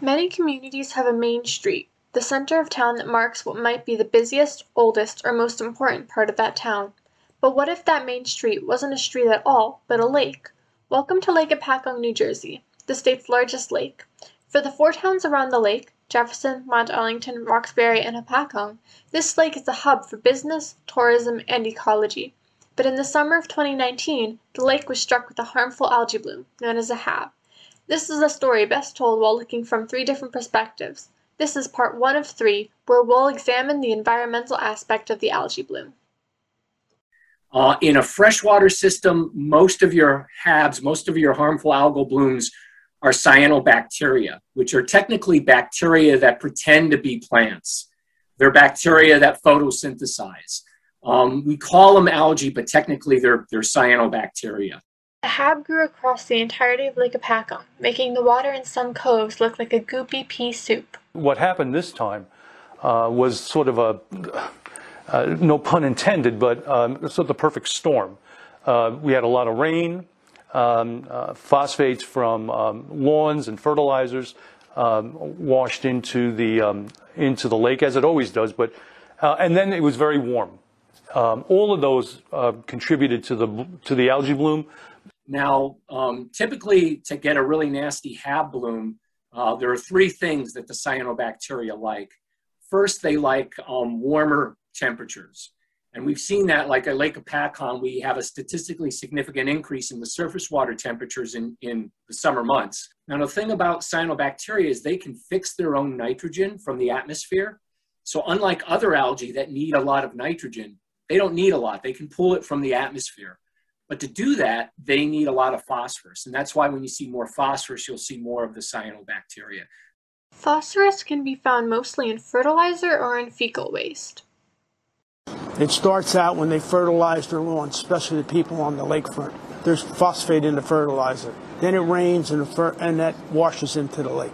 Many communities have a main street, the center of town that marks what might be the busiest, oldest, or most important part of that town. But what if that main street wasn't a street at all, but a lake? Welcome to Lake Hopatcong, New Jersey, the state's largest lake. For the four towns around the lake, Jefferson, Mount Arlington, Roxbury, and Hopatcong, this lake is a hub for business, tourism, and ecology. But in the summer of 2019, the lake was struck with a harmful algae bloom, known as a HAB. This is a story best told while looking from three different perspectives. This is part one of three, where we'll examine the environmental aspect of the algae bloom. Uh, in a freshwater system, most of your HABs, most of your harmful algal blooms are cyanobacteria, which are technically bacteria that pretend to be plants. They're bacteria that photosynthesize. Um, we call them algae, but technically they're, they're cyanobacteria. The HAB grew across the entirety of Lake Hopatcong, making the water in some coves look like a goopy pea soup. What happened this time uh, was sort of a uh, no pun intended, but um, sort of the perfect storm. Uh, we had a lot of rain, um, uh, phosphates from um, lawns and fertilizers um, washed into the um, into the lake as it always does, but uh, and then it was very warm. Um, all of those uh, contributed to the to the algae bloom. Now, typically, to get a really nasty HAB bloom, uh, there are three things that the cyanobacteria like. First, they like warmer temperatures. And we've seen that, like at Lake Hopatcong, we have a statistically significant increase in the surface water temperatures in, in the summer months. Now, the thing about cyanobacteria is they can fix their own nitrogen from the atmosphere. So, unlike other algae that need a lot of nitrogen, they don't need a lot. They can pull it from the atmosphere. But to do that, they need a lot of phosphorus. And that's why when you see more phosphorus, you'll see more of the cyanobacteria. Phosphorus can be found mostly in fertilizer or in fecal waste. It starts out when they fertilize their lawns, especially the people on the lakefront. There's phosphate in the fertilizer. Then it rains and, and that washes into the lake.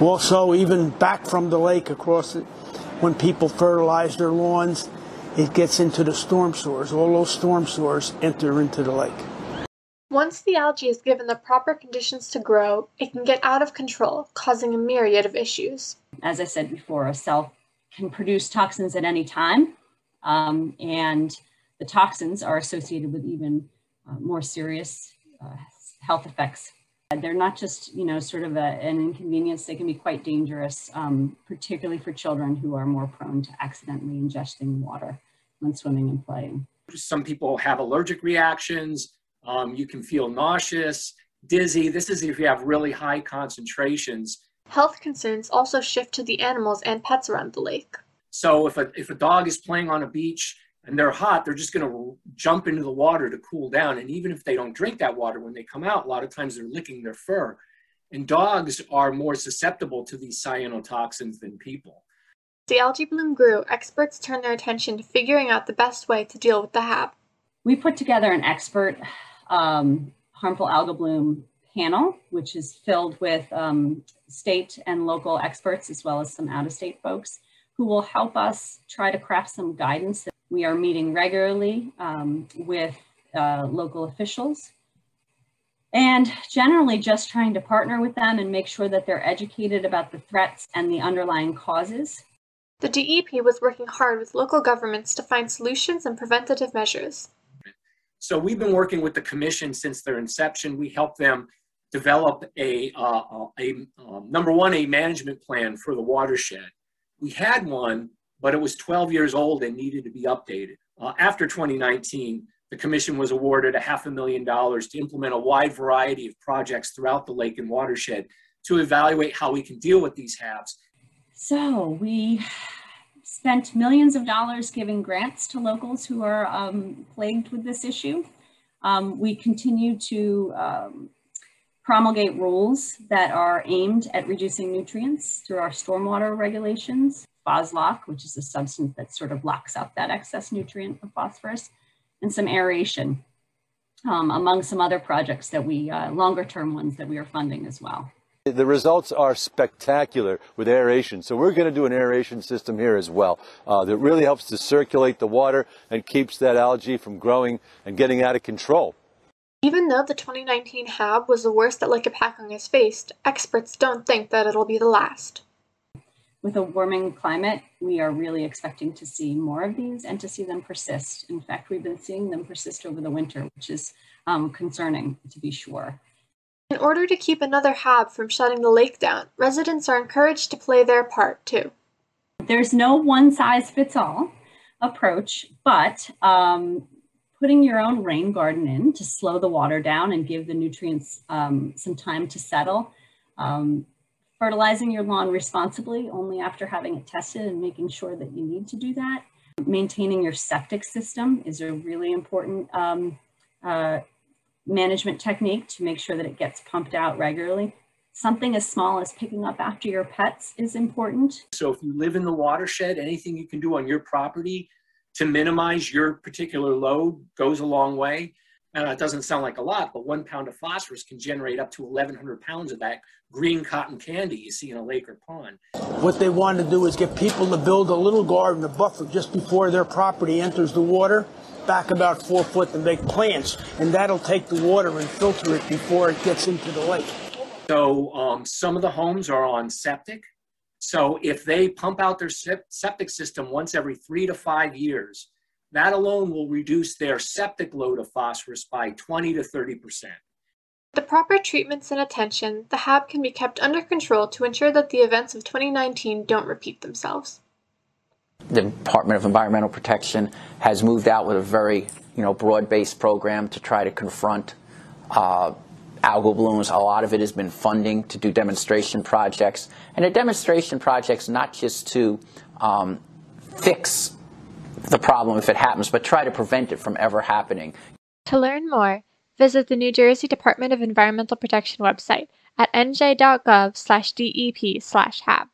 Also, even back from the lake across it, when people fertilize their lawns, it gets into the storm sewers. All those storm sewers enter into the lake. Once the algae is given the proper conditions to grow, it can get out of control, causing a myriad of issues. As I said before, a cell can produce toxins at any time, um, and the toxins are associated with even uh, more serious uh, health effects. They're not just, you know, sort of a, an inconvenience, they can be quite dangerous, um, particularly for children who are more prone to accidentally ingesting water when swimming and playing. Some people have allergic reactions. Um, you can feel nauseous, dizzy. This is if you have really high concentrations. Health concerns also shift to the animals and pets around the lake. So if a, if a dog is playing on a beach and they're hot, they're just going to jump into the water to cool down. And even if they don't drink that water, when they come out, a lot of times they're licking their fur. And dogs are more susceptible to these cyanotoxins than people. The algae bloom grew, experts turned their attention to figuring out the best way to deal with the HAB. We put together an expert um, harmful algal bloom panel, which is filled with um, state and local experts as well as some out of state folks who will help us try to craft some guidance. We are meeting regularly um, with uh, local officials and generally just trying to partner with them and make sure that they're educated about the threats and the underlying causes. The DEP was working hard with local governments to find solutions and preventative measures. So we've been working with the commission since their inception. We help them develop a, uh, a um, number one, a management plan for the watershed. We had one, but it was 12 years old and needed to be updated. Uh, after 2019, the commission was awarded a half a million dollars to implement a wide variety of projects throughout the lake and watershed to evaluate how we can deal with these HABs. So we spent millions of dollars giving grants to locals who are um, plagued with this issue. Um, we continue to um, promulgate rules that are aimed at reducing nutrients through our stormwater regulations, Phoslock, which is a substance that sort of locks up that excess nutrient of phosphorus, and some aeration, um, among some other projects that we, uh, longer term ones that we are funding as well. The results are spectacular with aeration. So we're going to do an aeration system here as well uh, that really helps to circulate the water and keeps that algae from growing and getting out of control. Even though the 2019 HAB was the worst that Lake Hopatcong has faced, experts don't think that it'll be the last. With a warming climate, we are really expecting to see more of these and to see them persist. In fact, we've been seeing them persist over the winter, which is um, concerning to be sure. In order to keep another HAB from shutting the lake down, residents are encouraged to play their part too. There's no one size fits all approach, but um, putting your own rain garden in to slow the water down and give the nutrients um, some time to settle. Um, fertilizing your lawn responsibly only after having it tested and making sure that you need to do that. Maintaining your septic system is a really important um, uh, management technique to make sure that it gets pumped out regularly. Something as small as picking up after your pets is important. So if you live in the watershed, anything you can do on your property to minimize your particular load goes a long way. Now, it doesn't sound like a lot, but one pound of phosphorus can generate up to 1,100 pounds of that green cotton candy you see in a lake or pond. What they want to do is get people to build a little garden, a buffer just before their property enters the water, back about four foot and make plants, and that'll take the water and filter it before it gets into the lake. So um, some of the homes are on septic. So if they pump out their septic system once every three to five years, that alone will reduce their septic load of phosphorus by 20 to 30 percent. With the proper treatments and attention, the HAB can be kept under control to ensure that the events of 2019 don't repeat themselves. The Department of Environmental Protection has moved out with a very you know, broad-based program to try to confront uh, algal blooms. A lot of it has been funding to do demonstration projects. And a demonstration projects not just to um, fix the problem if it happens, but try to prevent it from ever happening. To learn more, visit the New Jersey Department of Environmental Protection website at nj.gov/dep/hab.